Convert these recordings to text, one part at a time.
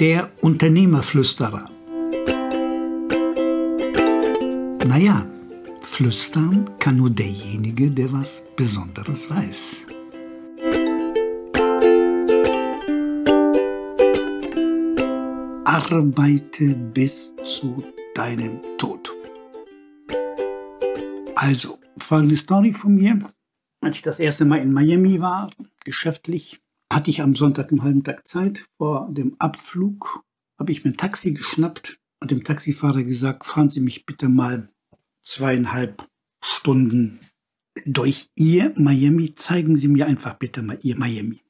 Der Unternehmerflüsterer. Naja, flüstern kann nur derjenige, der was Besonderes weiß. Arbeite bis zu deinem Tod. Also, folgende Story von mir. Als ich das erste Mal in Miami war, geschäftlich, hatte ich am Sonntag einen halben Tag Zeit. Vor dem Abflug habe ich mir ein Taxi geschnappt und dem Taxifahrer gesagt, fahren Sie mich bitte mal zweieinhalb Stunden durch Ihr Miami. Zeigen Sie mir einfach bitte mal Ihr Miami.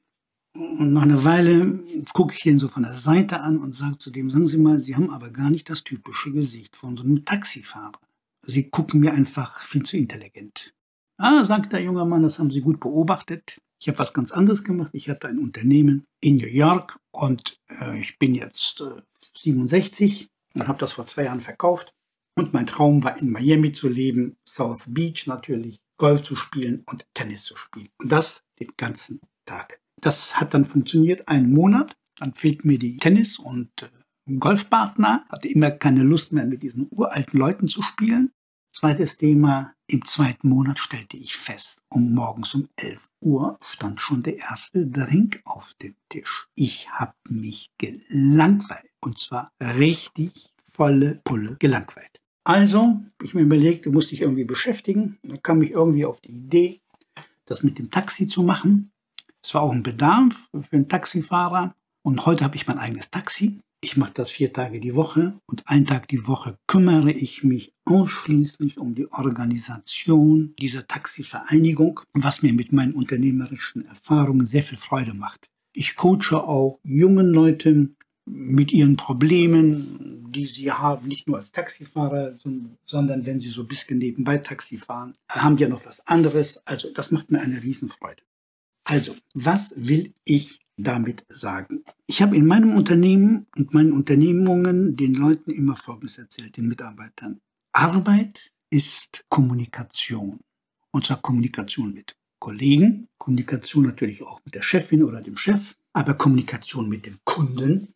Und nach einer Weile gucke ich ihn so von der Seite an und sage zu dem, sagen Sie mal, Sie haben aber gar nicht das typische Gesicht von so einem Taxifahrer. Sie gucken mir einfach viel zu intelligent. Ah, sagt der junge Mann, das haben Sie gut beobachtet. Ich habe was ganz anderes gemacht. Ich hatte ein Unternehmen in New York und äh, ich bin jetzt äh, 67 und habe das vor zwei Jahren verkauft. Und mein Traum war, in Miami zu leben, South Beach natürlich, Golf zu spielen und Tennis zu spielen. Und das den ganzen Tag. Das hat dann funktioniert, einen Monat. Dann fehlt mir die Tennis- und äh, Golfpartner. Hatte immer keine Lust mehr, mit diesen uralten Leuten zu spielen. Zweites Thema. Im zweiten Monat stellte ich fest, um morgens um 11 Uhr stand schon der erste Drink auf dem Tisch. Ich habe mich gelangweilt. Und zwar richtig volle Pulle gelangweilt. Also, ich mir überlegt, du musst dich irgendwie beschäftigen. Dann kam ich irgendwie auf die Idee, das mit dem Taxi zu machen. Es war auch ein Bedarf für einen Taxifahrer. Und heute habe ich mein eigenes Taxi. Ich mache das vier Tage die Woche und einen Tag die Woche kümmere ich mich ausschließlich um die Organisation dieser Taxivereinigung, was mir mit meinen unternehmerischen Erfahrungen sehr viel Freude macht. Ich coache auch jungen Leuten mit ihren Problemen, die sie haben, nicht nur als Taxifahrer, sondern wenn sie so ein bisschen nebenbei Taxi fahren, haben die ja noch was anderes. Also das macht mir eine Riesenfreude. Also, was will ich damit sagen? Ich habe in meinem Unternehmen und meinen Unternehmungen den Leuten immer Folgendes erzählt, den Mitarbeitern. Arbeit ist Kommunikation. Und zwar Kommunikation mit Kollegen, Kommunikation natürlich auch mit der Chefin oder dem Chef, aber Kommunikation mit dem Kunden.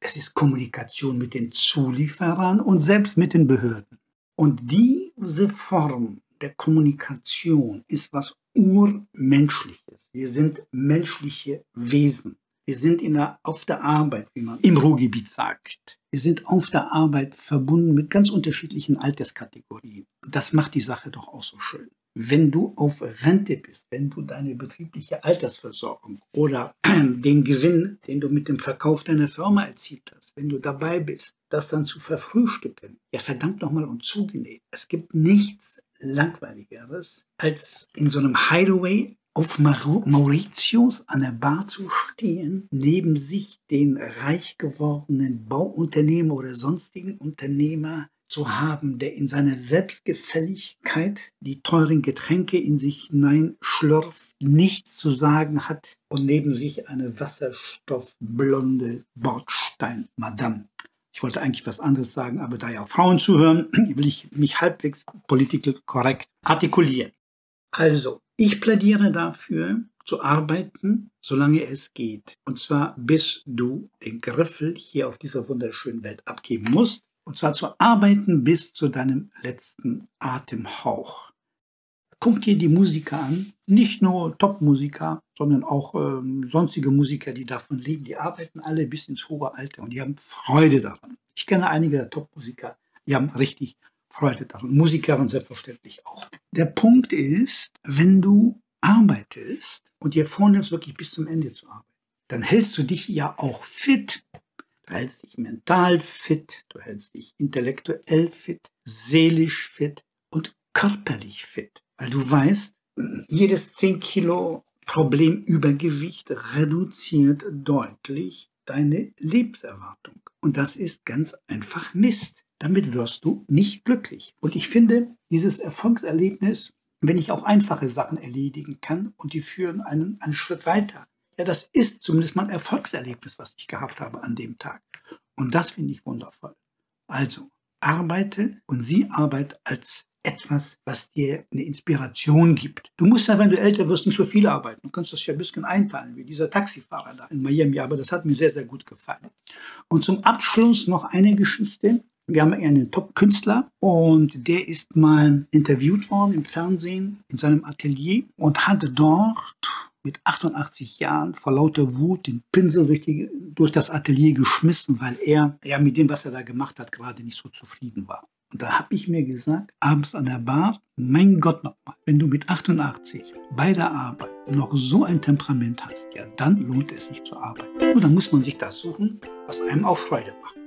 Es ist Kommunikation mit den Zulieferern und selbst mit den Behörden. Und diese Form der Kommunikation ist was Urmenschliches. Wir sind menschliche Wesen. Wir sind in der, auf der Arbeit, wie man im Ruhrgebiet sagt. Wir sind auf der Arbeit verbunden mit ganz unterschiedlichen Alterskategorien. Das macht die Sache doch auch so schön. Wenn du auf Rente bist, wenn du deine betriebliche Altersversorgung oder den Gewinn, den du mit dem Verkauf deiner Firma erzielt hast, wenn du dabei bist, das dann zu verfrühstücken, ja verdammt nochmal und zugenäht. Es gibt nichts langweiligeres, als in so einem Hideaway auf Mauritius an der Bar zu stehen, neben sich den reich gewordenen Bauunternehmer oder sonstigen Unternehmer zu haben, der in seiner Selbstgefälligkeit die teuren Getränke in sich hineinschlürft, nichts zu sagen hat und neben sich eine wasserstoffblonde Bordstein-Madame. Ich wollte eigentlich was anderes sagen, aber da ja Frauen zuhören, will ich mich halbwegs political korrekt artikulieren. Also, ich plädiere dafür, zu arbeiten, solange es geht. Und zwar bis du den Griffel hier auf dieser wunderschönen Welt abgeben musst. Und zwar zu arbeiten bis zu deinem letzten Atemhauch. Guck dir die Musiker an, nicht nur Top-Musiker, sondern auch ähm, sonstige Musiker, die davon leben. Die arbeiten alle bis ins hohe Alter und die haben Freude daran. Ich kenne einige der Top-Musiker, die haben richtig Freude daran. Musiker selbstverständlich auch. Der Punkt ist, wenn du arbeitest und dir vornimmst, wirklich bis zum Ende zu arbeiten, dann hältst du dich ja auch fit. Du hältst dich mental fit, du hältst dich intellektuell fit, seelisch fit und körperlich fit. Weil du weißt, jedes 10 Kilo Problemübergewicht reduziert deutlich deine Lebenserwartung. Und das ist ganz einfach Mist. Damit wirst du nicht glücklich. Und ich finde, dieses Erfolgserlebnis, wenn ich auch einfache Sachen erledigen kann und die führen einen, einen Schritt weiter, ja, das ist zumindest mal ein Erfolgserlebnis, was ich gehabt habe an dem Tag. Und das finde ich wundervoll. Also, arbeite und sieh Arbeit als etwas, was dir eine Inspiration gibt. Du musst ja, wenn du älter wirst, nicht so viel arbeiten. Du kannst das ja ein bisschen einteilen, wie dieser Taxifahrer da in Miami. Aber das hat mir sehr, sehr gut gefallen. Und zum Abschluss noch eine Geschichte. Wir haben einen Top-Künstler und der ist mal interviewt worden im Fernsehen in seinem Atelier und hat dort mit 88 Jahren vor lauter Wut den Pinsel durch, die, durch das Atelier geschmissen, weil er ja mit dem, was er da gemacht hat, gerade nicht so zufrieden war. Und da habe ich mir gesagt, abends an der Bar, mein Gott nochmal, wenn du mit 88 bei der Arbeit noch so ein Temperament hast, ja, dann lohnt es sich zu arbeiten. Und dann muss man sich das suchen, was einem auch Freude macht.